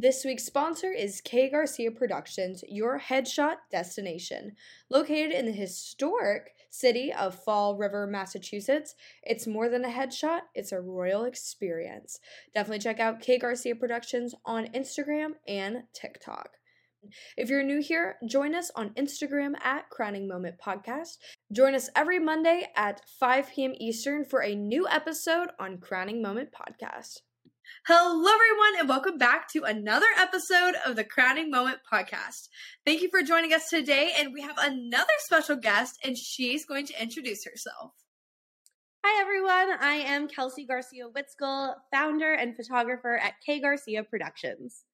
This week's sponsor is K Garcia Productions, your headshot destination. Located in the historic city of Fall River, Massachusetts, it's more than a headshot, it's a royal experience. Definitely check out K Garcia Productions on Instagram and TikTok. If you're new here, join us on Instagram at Crowning Moment Podcast. Join us every Monday at 5 p.m. Eastern for a new episode on Crowning Moment Podcast. Hello, everyone, and welcome back to another episode of the Crowning Moment podcast. Thank you for joining us today, and we have another special guest, and she's going to introduce herself. Hi, everyone. I am Kelsey Garcia Witzgall, founder and photographer at K Garcia Productions.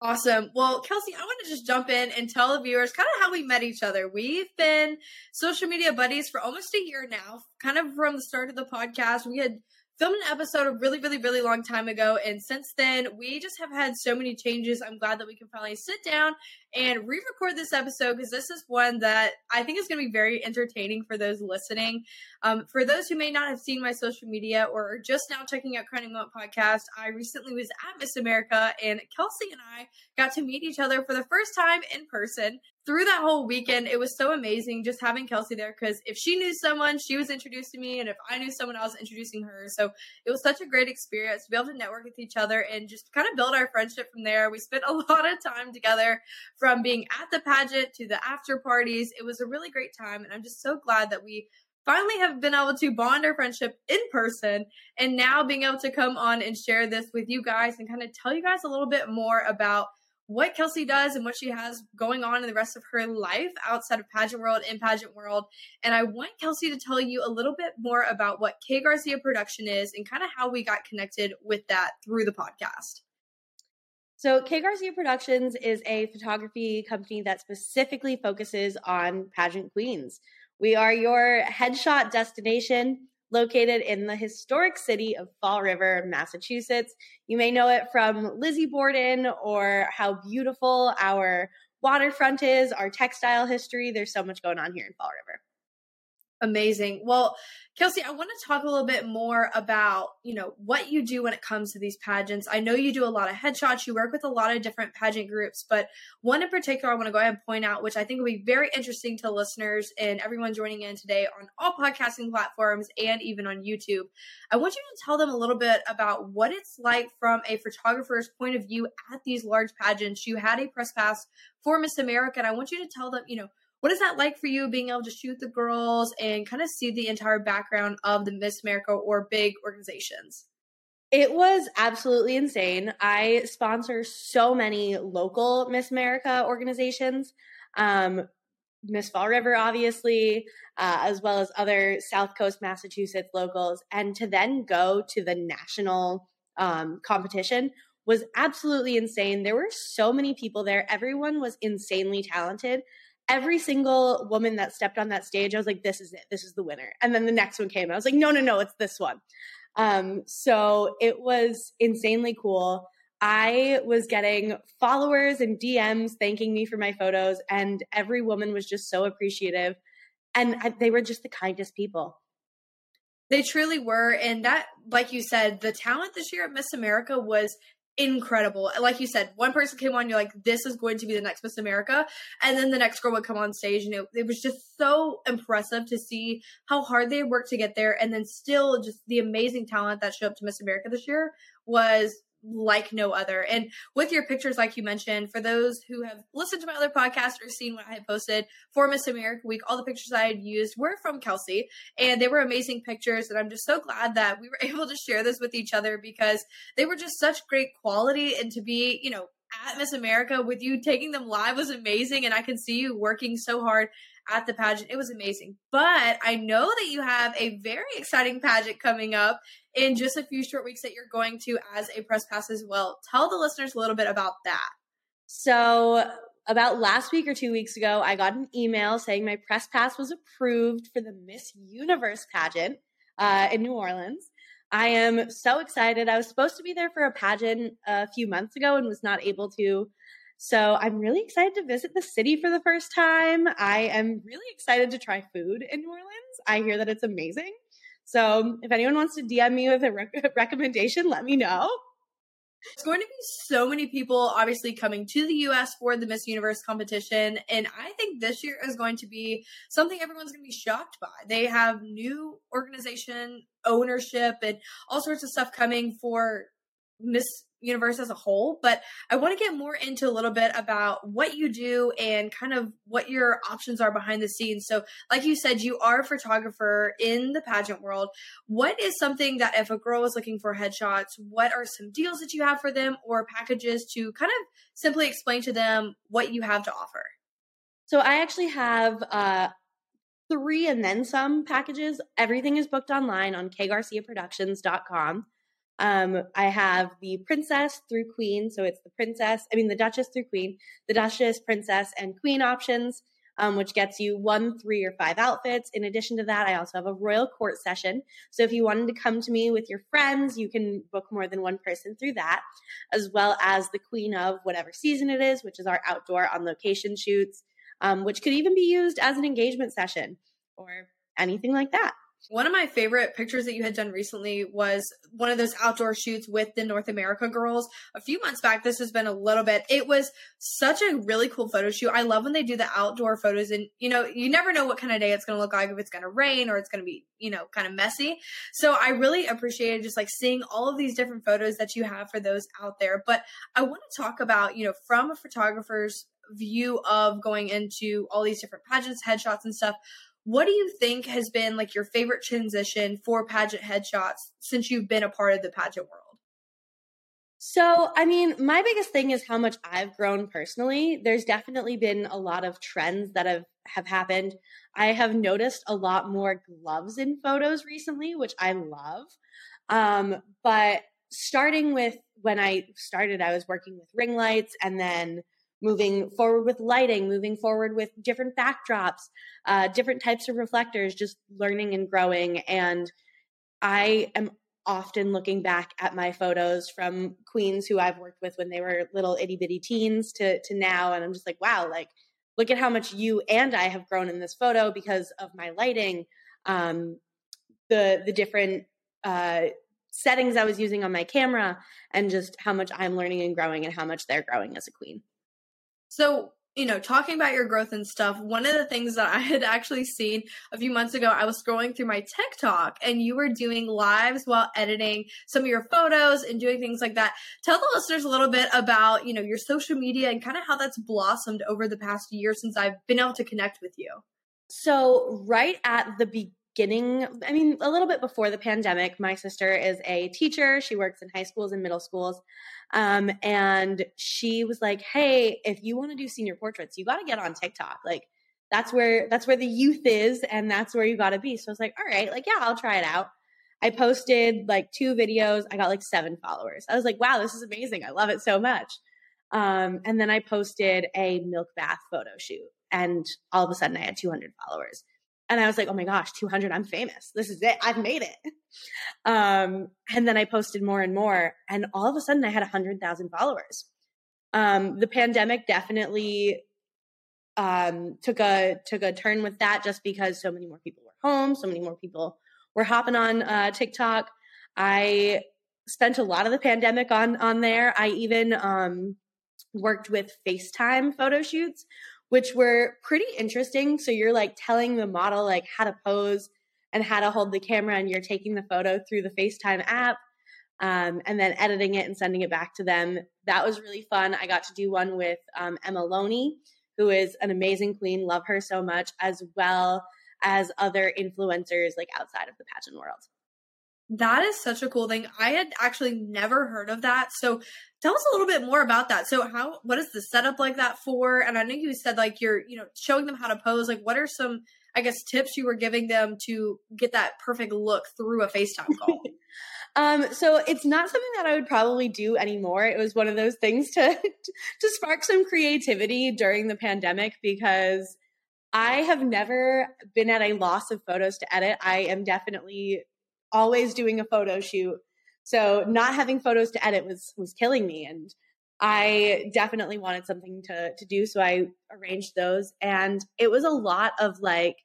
Awesome. Well, Kelsey, I want to just jump in and tell the viewers kind of how we met each other. We've been social media buddies for almost a year now, kind of from the start of the podcast. We had filmed an episode a really, really, really long time ago. And since then, we just have had so many changes. I'm glad that we can finally sit down and re record this episode because this is one that I think is going to be very entertaining for those listening. Um, for those who may not have seen my social media or are just now checking out Crowning Moment podcast, I recently was at Miss America and Kelsey and I got to meet each other for the first time in person. Through that whole weekend, it was so amazing just having Kelsey there because if she knew someone, she was introduced to me, and if I knew someone, I was introducing her. So it was such a great experience to be able to network with each other and just kind of build our friendship from there. We spent a lot of time together from being at the pageant to the after parties. It was a really great time, and I'm just so glad that we finally have been able to bond our friendship in person and now being able to come on and share this with you guys and kind of tell you guys a little bit more about what Kelsey does and what she has going on in the rest of her life outside of pageant world and pageant world. And I want Kelsey to tell you a little bit more about what K Garcia production is and kind of how we got connected with that through the podcast. So, K Garcia Productions is a photography company that specifically focuses on pageant queens. We are your headshot destination located in the historic city of Fall River, Massachusetts. You may know it from Lizzie Borden or how beautiful our waterfront is, our textile history. There's so much going on here in Fall River. Amazing. Well, Kelsey, I want to talk a little bit more about, you know, what you do when it comes to these pageants. I know you do a lot of headshots, you work with a lot of different pageant groups, but one in particular I want to go ahead and point out, which I think will be very interesting to listeners and everyone joining in today on all podcasting platforms and even on YouTube. I want you to tell them a little bit about what it's like from a photographer's point of view at these large pageants. You had a press pass for Miss America, and I want you to tell them, you know, what is that like for you being able to shoot the girls and kind of see the entire background of the Miss America or big organizations? It was absolutely insane. I sponsor so many local Miss America organizations. Um, Miss Fall River, obviously, uh, as well as other South Coast Massachusetts locals. And to then go to the national um, competition was absolutely insane. There were so many people there. Everyone was insanely talented every single woman that stepped on that stage, I was like, this is it. This is the winner. And then the next one came. I was like, no, no, no, it's this one. Um, so it was insanely cool. I was getting followers and DMs thanking me for my photos, and every woman was just so appreciative. And I, they were just the kindest people. They truly were. And that, like you said, the talent this year at Miss America was incredible. Like you said, one person came on, you're like, this is going to be the next Miss America. And then the next girl would come on stage, and it, it was just so impressive to see how hard they worked to get there. And then still, just the amazing talent that showed up to Miss America this year was like no other. And with your pictures, like you mentioned, for those who have listened to my other podcast or seen what I had posted for Miss America Week, all the pictures I had used were from Kelsey, and they were amazing pictures. And I'm just so glad that we were able to share this with each other because they were just such great quality. And to be, you know, at Miss America with you taking them live was amazing. And I can see you working so hard at the pageant. It was amazing. But I know that you have a very exciting pageant coming up in just a few short weeks that you're going to as a press pass as well. Tell the listeners a little bit about that. So, about last week or two weeks ago, I got an email saying my press pass was approved for the Miss Universe pageant uh, in New Orleans. I am so excited. I was supposed to be there for a pageant a few months ago and was not able to. So I'm really excited to visit the city for the first time. I am really excited to try food in New Orleans. I hear that it's amazing. So if anyone wants to DM me with a rec- recommendation, let me know. It's going to be so many people obviously coming to the US for the Miss Universe competition. And I think this year is going to be something everyone's going to be shocked by. They have new organization ownership and all sorts of stuff coming for Miss universe as a whole, but I want to get more into a little bit about what you do and kind of what your options are behind the scenes. So, like you said, you are a photographer in the pageant world. What is something that if a girl is looking for headshots, what are some deals that you have for them or packages to kind of simply explain to them what you have to offer? So, I actually have uh, three and then some packages. Everything is booked online on kgarciaproductions.com. Um, I have the princess through queen. So it's the princess, I mean, the duchess through queen, the duchess, princess, and queen options, um, which gets you one, three, or five outfits. In addition to that, I also have a royal court session. So if you wanted to come to me with your friends, you can book more than one person through that, as well as the queen of whatever season it is, which is our outdoor on location shoots, um, which could even be used as an engagement session or anything like that. One of my favorite pictures that you had done recently was one of those outdoor shoots with the North America girls a few months back. This has been a little bit. It was such a really cool photo shoot. I love when they do the outdoor photos and you know, you never know what kind of day it's going to look like if it's going to rain or it's going to be, you know, kind of messy. So I really appreciated just like seeing all of these different photos that you have for those out there. But I want to talk about, you know, from a photographer's view of going into all these different pageants, headshots and stuff what do you think has been like your favorite transition for pageant headshots since you've been a part of the pageant world? So, I mean, my biggest thing is how much I've grown personally. There's definitely been a lot of trends that have have happened. I have noticed a lot more gloves in photos recently, which I love. Um, but starting with when I started, I was working with ring lights and then moving forward with lighting, moving forward with different backdrops, uh, different types of reflectors, just learning and growing. And I am often looking back at my photos from queens who I've worked with when they were little itty bitty teens to, to now. And I'm just like, wow, like, look at how much you and I have grown in this photo because of my lighting, um, the, the different, uh, settings I was using on my camera and just how much I'm learning and growing and how much they're growing as a queen. So, you know, talking about your growth and stuff, one of the things that I had actually seen a few months ago, I was scrolling through my TikTok and you were doing lives while editing some of your photos and doing things like that. Tell the listeners a little bit about, you know, your social media and kind of how that's blossomed over the past year since I've been able to connect with you. So, right at the beginning, I mean, a little bit before the pandemic, my sister is a teacher. She works in high schools and middle schools. Um, and she was like, Hey, if you want to do senior portraits, you got to get on TikTok. Like, that's where, that's where the youth is. And that's where you got to be. So I was like, all right, like, yeah, I'll try it out. I posted like two videos. I got like seven followers. I was like, wow, this is amazing. I love it so much. Um, and then I posted a milk bath photo shoot and all of a sudden I had 200 followers. And I was like, oh my gosh, 200, I'm famous. This is it. I've made it. Um, and then I posted more and more. And all of a sudden I had 100,000 followers. Um, the pandemic definitely um, took a took a turn with that just because so many more people were home, so many more people were hopping on uh, TikTok. I spent a lot of the pandemic on on there. I even um, worked with FaceTime photo shoots, which were pretty interesting. So you're like telling the model like how to pose and how to hold the camera, and you're taking the photo through the FaceTime app. Um, and then editing it and sending it back to them. That was really fun. I got to do one with um, Emma Loney, who is an amazing queen. Love her so much, as well as other influencers like outside of the pageant world. That is such a cool thing. I had actually never heard of that. So tell us a little bit more about that. So how what is the setup like that for? And I know you said like you're, you know, showing them how to pose. Like what are some I guess tips you were giving them to get that perfect look through a FaceTime call? um, so it's not something that I would probably do anymore. It was one of those things to to spark some creativity during the pandemic because I have never been at a loss of photos to edit. I am definitely always doing a photo shoot. So not having photos to edit was was killing me and I definitely wanted something to to do so I arranged those and it was a lot of like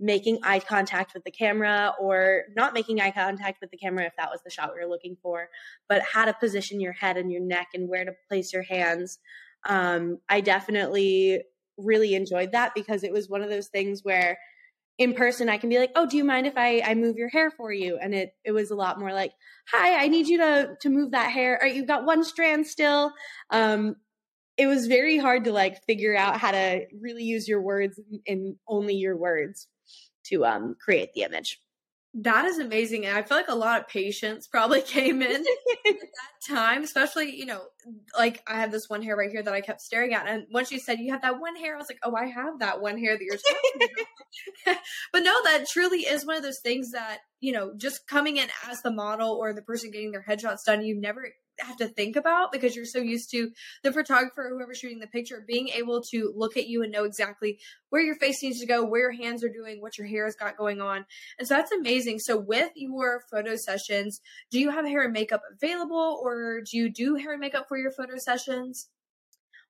making eye contact with the camera or not making eye contact with the camera if that was the shot we were looking for, but how to position your head and your neck and where to place your hands. Um, I definitely really enjoyed that because it was one of those things where in person I can be like, "Oh, do you mind if I I move your hair for you?" And it it was a lot more like, "Hi, I need you to to move that hair. Or you've got one strand still." Um, it was very hard to like figure out how to really use your words and only your words to um create the image. That is amazing. And I feel like a lot of patience probably came in at that time, especially, you know, like I have this one hair right here that I kept staring at. And once you said you have that one hair, I was like, oh, I have that one hair that you're talking about. but no, that truly is one of those things that, you know, just coming in as the model or the person getting their headshots done, you never have to think about because you're so used to the photographer whoever's shooting the picture being able to look at you and know exactly where your face needs to go, where your hands are doing, what your hair has got going on. And so that's amazing. So with your photo sessions, do you have hair and makeup available or do you do hair and makeup for your photo sessions?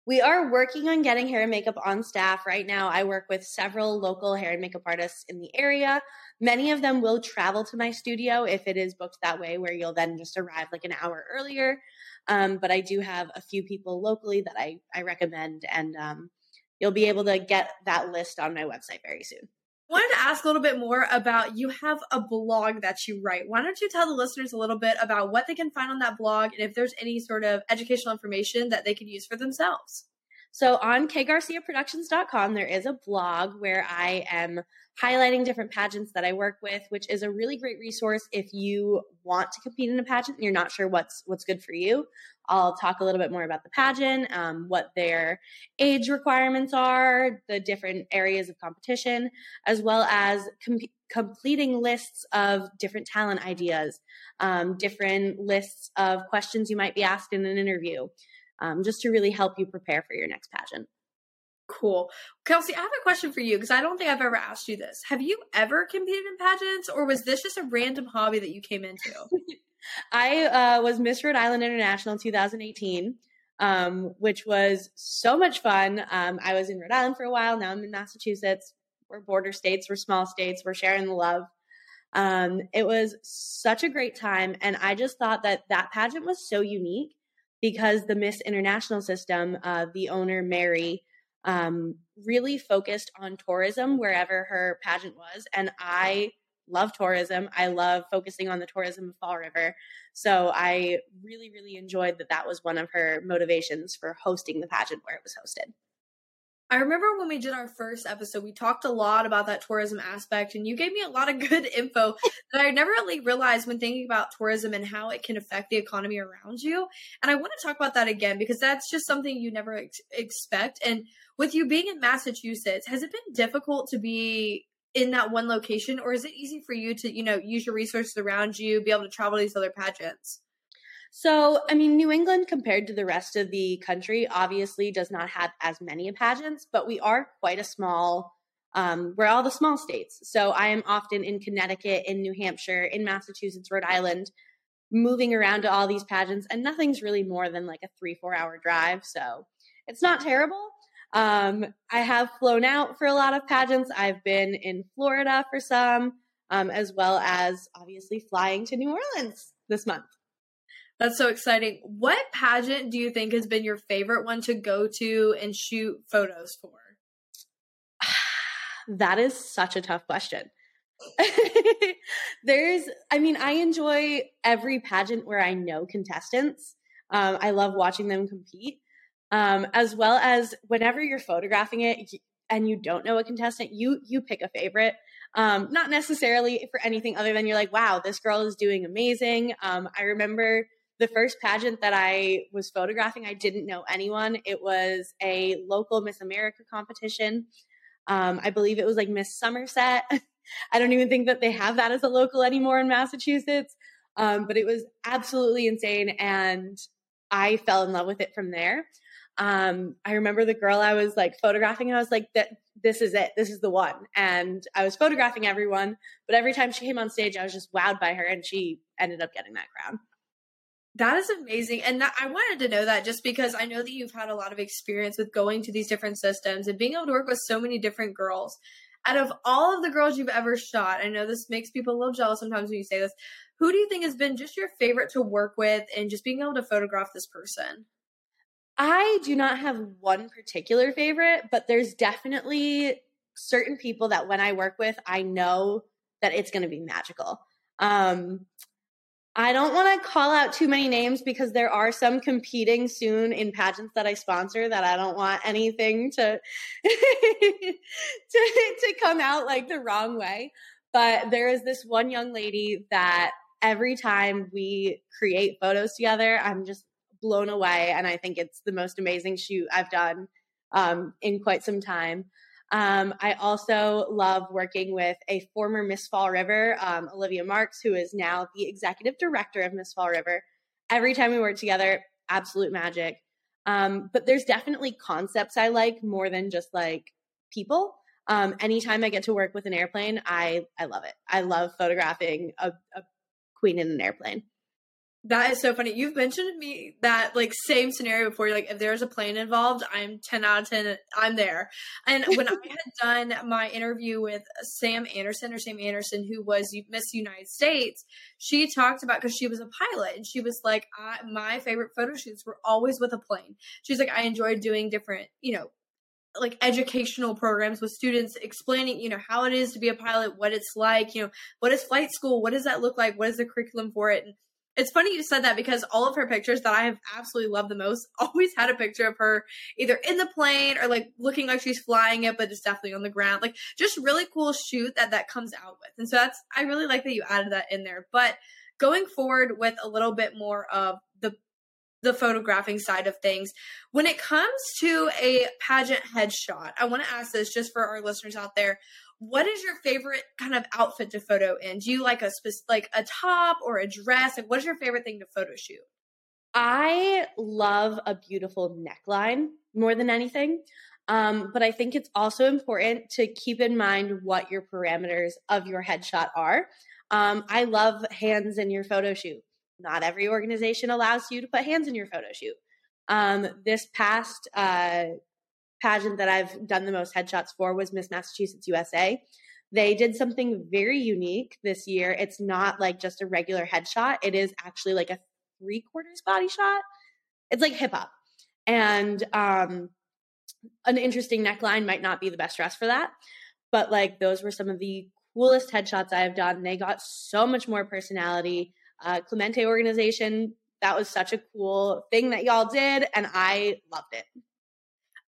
We are working on getting hair and makeup on staff right now. I work with several local hair and makeup artists in the area. Many of them will travel to my studio if it is booked that way, where you'll then just arrive like an hour earlier. Um, but I do have a few people locally that I, I recommend, and um, you'll be able to get that list on my website very soon wanted to ask a little bit more about you have a blog that you write. Why don't you tell the listeners a little bit about what they can find on that blog and if there's any sort of educational information that they can use for themselves? So on kgarciaproductions.com, there is a blog where I am highlighting different pageants that I work with, which is a really great resource if you want to compete in a pageant and you're not sure what's what's good for you. I'll talk a little bit more about the pageant, um, what their age requirements are, the different areas of competition, as well as com- completing lists of different talent ideas, um, different lists of questions you might be asked in an interview, um, just to really help you prepare for your next pageant. Cool. Kelsey, I have a question for you because I don't think I've ever asked you this. Have you ever competed in pageants or was this just a random hobby that you came into? I uh, was Miss Rhode Island International in 2018, um, which was so much fun. Um, I was in Rhode Island for a while. Now I'm in Massachusetts. We're border states, we're small states, we're sharing the love. Um, it was such a great time. And I just thought that that pageant was so unique because the Miss International system, uh, the owner, Mary, um, really focused on tourism wherever her pageant was. And I love tourism. I love focusing on the tourism of Fall River. So I really, really enjoyed that that was one of her motivations for hosting the pageant where it was hosted. I remember when we did our first episode, we talked a lot about that tourism aspect, and you gave me a lot of good info that I never really realized when thinking about tourism and how it can affect the economy around you. And I want to talk about that again because that's just something you never ex- expect. And with you being in Massachusetts, has it been difficult to be in that one location, or is it easy for you to, you know, use your resources around you, be able to travel to these other pageants? So, I mean, New England compared to the rest of the country obviously does not have as many pageants, but we are quite a small, um, we're all the small states. So I am often in Connecticut, in New Hampshire, in Massachusetts, Rhode Island, moving around to all these pageants, and nothing's really more than like a three, four hour drive. So it's not terrible. Um, I have flown out for a lot of pageants. I've been in Florida for some, um, as well as obviously flying to New Orleans this month. That's so exciting. What pageant do you think has been your favorite one to go to and shoot photos for? that is such a tough question. There's, I mean, I enjoy every pageant where I know contestants. Um, I love watching them compete um, as well as whenever you're photographing it and you don't know a contestant, you you pick a favorite. Um, not necessarily for anything other than you're like, wow, this girl is doing amazing. Um, I remember the first pageant that I was photographing, I didn't know anyone. It was a local Miss America competition. Um, I believe it was like Miss Somerset. I don't even think that they have that as a local anymore in Massachusetts. Um, but it was absolutely insane. And I fell in love with it from there um, I remember the girl I was like photographing, I was like, "That this is it. This is the one." And I was photographing everyone, but every time she came on stage, I was just wowed by her, and she ended up getting that crown. That is amazing. And that, I wanted to know that just because I know that you've had a lot of experience with going to these different systems and being able to work with so many different girls. out of all of the girls you've ever shot, I know this makes people a little jealous sometimes when you say this. Who do you think has been just your favorite to work with and just being able to photograph this person? I do not have one particular favorite, but there's definitely certain people that when I work with, I know that it's going to be magical. Um, I don't want to call out too many names because there are some competing soon in pageants that I sponsor that I don't want anything to to to come out like the wrong way. But there is this one young lady that every time we create photos together, I'm just blown away and I think it's the most amazing shoot I've done um, in quite some time. Um, I also love working with a former Miss Fall River, um, Olivia Marks, who is now the executive director of Miss Fall River. Every time we work together, absolute magic. Um, but there's definitely concepts I like more than just like people. Um, anytime I get to work with an airplane, I I love it. I love photographing a, a queen in an airplane. That is so funny. You've mentioned to me that like same scenario before. Like if there's a plane involved, I'm ten out of ten. I'm there. And when I had done my interview with Sam Anderson or Sam Anderson, who was Miss United States, she talked about because she was a pilot and she was like, I, my favorite photo shoots were always with a plane. She's like, I enjoyed doing different, you know, like educational programs with students explaining you know how it is to be a pilot what it's like you know what is flight school what does that look like what is the curriculum for it and it's funny you said that because all of her pictures that I have absolutely loved the most always had a picture of her either in the plane or like looking like she's flying it, but it's definitely on the ground. Like just really cool shoot that that comes out with. And so that's, I really like that you added that in there. But going forward with a little bit more of the the photographing side of things. When it comes to a pageant headshot, I want to ask this just for our listeners out there what is your favorite kind of outfit to photo in? Do you like a specific, like a top or a dress? Like, what is your favorite thing to photo shoot? I love a beautiful neckline more than anything. Um, but I think it's also important to keep in mind what your parameters of your headshot are. Um, I love hands in your photo shoot. Not every organization allows you to put hands in your photo shoot. Um, this past uh, pageant that I've done the most headshots for was Miss Massachusetts USA. They did something very unique this year. It's not like just a regular headshot, it is actually like a three quarters body shot. It's like hip hop. And um, an interesting neckline might not be the best dress for that. But like those were some of the coolest headshots I have done. They got so much more personality. Uh, Clemente organization, that was such a cool thing that y'all did, and I loved it.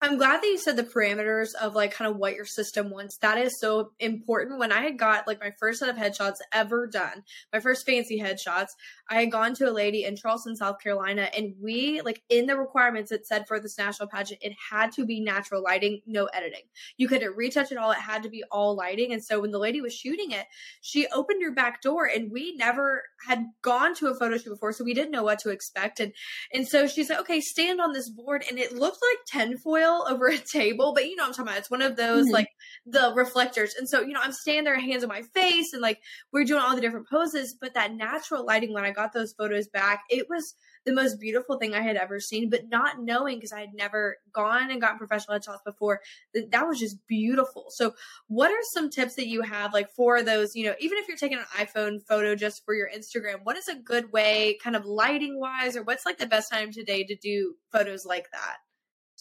I'm glad that you said the parameters of like kind of what your system wants. That is so important. When I had got like my first set of headshots ever done, my first fancy headshots, I had gone to a lady in Charleston, South Carolina, and we like in the requirements it said for this national pageant, it had to be natural lighting, no editing. You couldn't retouch it all, it had to be all lighting. And so when the lady was shooting it, she opened her back door and we never had gone to a photo shoot before, so we didn't know what to expect. And and so she said, Okay, stand on this board, and it looked like tinfoil over a table, but you know I'm talking about. It's one of those mm-hmm. like the reflectors. And so, you know, I'm standing there, hands on my face, and like we're doing all the different poses. But that natural lighting, when I got those photos back, it was the most beautiful thing I had ever seen. But not knowing because I had never gone and gotten professional headshots before, that, that was just beautiful. So, what are some tips that you have like for those, you know, even if you're taking an iPhone photo just for your Instagram, what is a good way, kind of lighting wise, or what's like the best time today to do photos like that?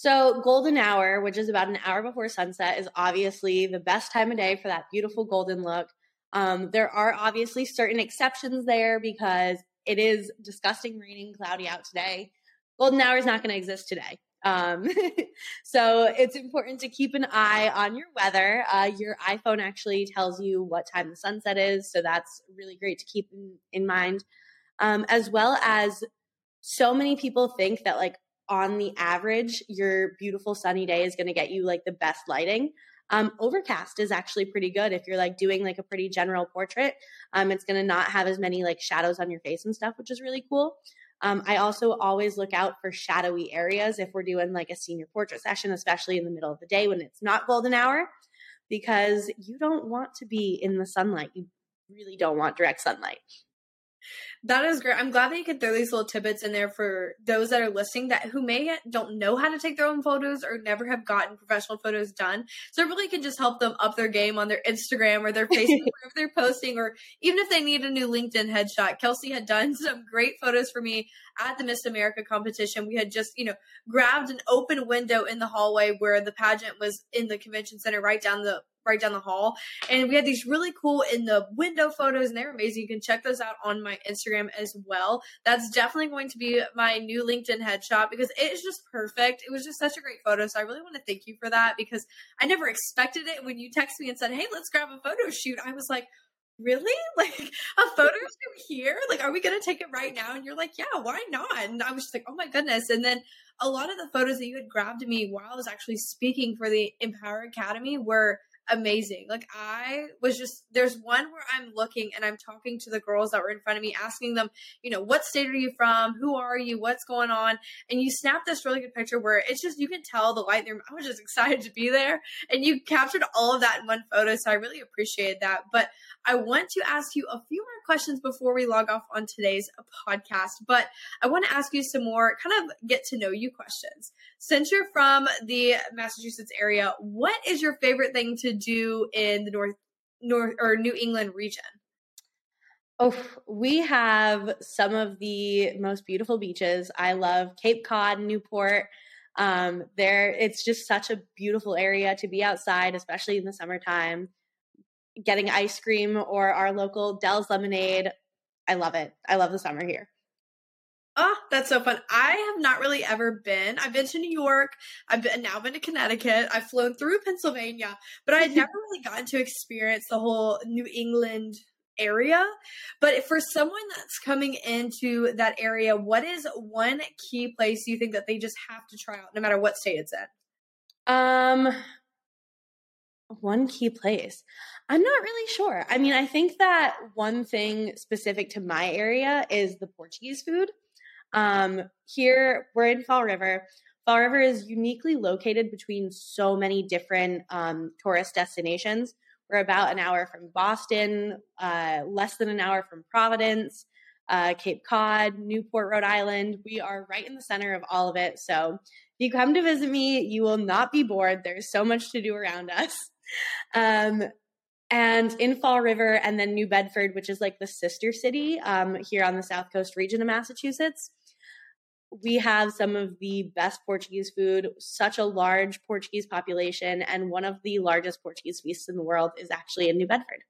So, golden hour, which is about an hour before sunset, is obviously the best time of day for that beautiful golden look. Um, there are obviously certain exceptions there because it is disgusting raining, cloudy out today. Golden hour is not going to exist today. Um, so it's important to keep an eye on your weather. Uh, your iPhone actually tells you what time the sunset is, so that's really great to keep in, in mind. Um, as well as so many people think that like on the average, your beautiful sunny day is going to get you like the best lighting. Um, overcast is actually pretty good if you're like doing like a pretty general portrait. Um, it's going to not have as many like shadows on your face and stuff, which is really cool. Um, I also always look out for shadowy areas if we're doing like a senior portrait session, especially in the middle of the day when it's not golden hour, because you don't want to be in the sunlight. You really don't want direct sunlight. That is great. I'm glad that you could throw these little tidbits in there for those that are listening that who may don't know how to take their own photos or never have gotten professional photos done. So it really can just help them up their game on their Instagram or their Facebook wherever they're posting, or even if they need a new LinkedIn headshot. Kelsey had done some great photos for me at the Miss America competition. We had just, you know, grabbed an open window in the hallway where the pageant was in the convention center right down the right down the hall. And we had these really cool in the window photos, and they're amazing. You can check those out on my Instagram as well. That's definitely going to be my new LinkedIn headshot because it is just perfect. It was just such a great photo. So I really want to thank you for that because I never expected it. When you texted me and said, Hey, let's grab a photo shoot, I was like, really? Like a photo shoot here? Like, are we to take it right now? And you're like, yeah, why not? And I was just like, oh my goodness. And then a lot of the photos that you had grabbed me while I was actually speaking for the Empower Academy were amazing. Like I was just there's one where I'm looking and I'm talking to the girls that were in front of me, asking them, you know, what state are you from? Who are you? What's going on? And you snap this really good picture where it's just you can tell the light there. I was just excited to be there. And you captured all of that in one photo. So I really appreciate that. But I want to ask you a few more questions before we log off on today's podcast. But I want to ask you some more kind of get to know you questions. Since you're from the Massachusetts area, what is your favorite thing to do in the North North or New England region? Oh, we have some of the most beautiful beaches. I love Cape Cod, Newport. Um, there, it's just such a beautiful area to be outside, especially in the summertime. Getting ice cream or our local Del's lemonade. I love it. I love the summer here. Oh, that's so fun. I have not really ever been. I've been to New York. I've been now been to Connecticut. I've flown through Pennsylvania, but I've never really gotten to experience the whole New England area. But for someone that's coming into that area, what is one key place you think that they just have to try out no matter what state it's in? Um one key place. I'm not really sure. I mean, I think that one thing specific to my area is the Portuguese food. Um, here we're in Fall River. Fall River is uniquely located between so many different um, tourist destinations. We're about an hour from Boston, uh, less than an hour from Providence, uh, Cape Cod, Newport, Rhode Island. We are right in the center of all of it. So if you come to visit me, you will not be bored. There's so much to do around us. Um, and in Fall River and then New Bedford, which is like the sister city um, here on the South Coast region of Massachusetts we have some of the best Portuguese food, such a large Portuguese population, and one of the largest Portuguese feasts in the world is actually in New Bedford.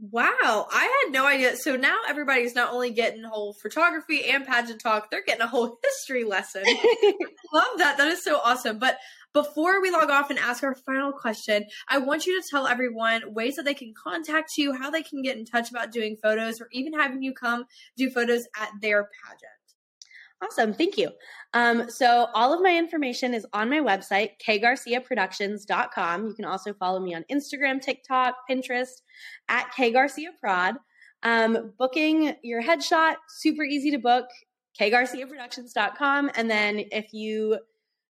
Wow, I had no idea. So now everybody's not only getting whole photography and pageant talk, they're getting a whole history lesson. love that. That is so awesome. But before we log off and ask our final question, I want you to tell everyone ways that they can contact you, how they can get in touch about doing photos, or even having you come do photos at their pageant. Awesome. Thank you. Um, so, all of my information is on my website, kgarciaproductions.com. You can also follow me on Instagram, TikTok, Pinterest at kgarciaprod. Um, booking your headshot, super easy to book, kgarciaproductions.com. And then if you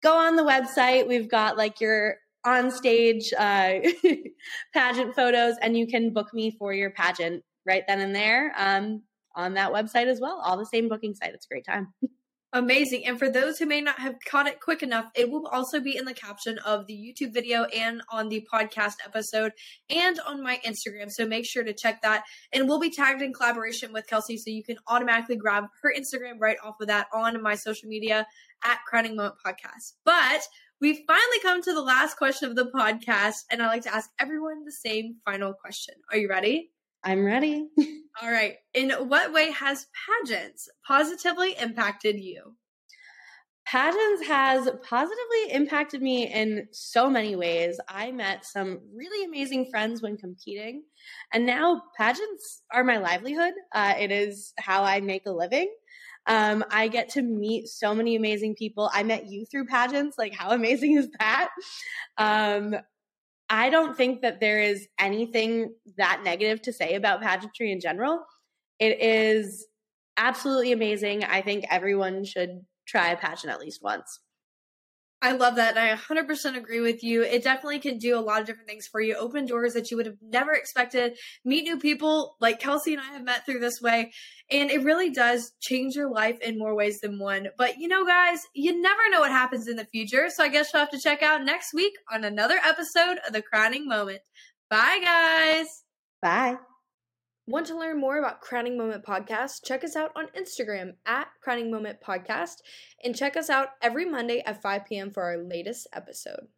go on the website, we've got like your on stage uh, pageant photos, and you can book me for your pageant right then and there. Um, on that website as well. All the same booking site. It's a great time. Amazing. And for those who may not have caught it quick enough, it will also be in the caption of the YouTube video and on the podcast episode and on my Instagram. So make sure to check that. And we'll be tagged in collaboration with Kelsey so you can automatically grab her Instagram right off of that on my social media at Crowning Moment Podcast. But we've finally come to the last question of the podcast, and I like to ask everyone the same final question. Are you ready? I'm ready. All right. In what way has pageants positively impacted you? Pageants has positively impacted me in so many ways. I met some really amazing friends when competing, and now pageants are my livelihood. Uh, it is how I make a living. Um, I get to meet so many amazing people. I met you through pageants. Like, how amazing is that? Um, I don't think that there is anything that negative to say about pageantry in general. It is absolutely amazing. I think everyone should try a pageant at least once. I love that. And I 100% agree with you. It definitely can do a lot of different things for you, open doors that you would have never expected, meet new people like Kelsey and I have met through this way. And it really does change your life in more ways than one. But you know, guys, you never know what happens in the future. So I guess you'll have to check out next week on another episode of The Crowning Moment. Bye, guys. Bye. Want to learn more about Crowning Moment Podcast? Check us out on Instagram at Crowning Moment Podcast and check us out every Monday at 5 p.m. for our latest episode.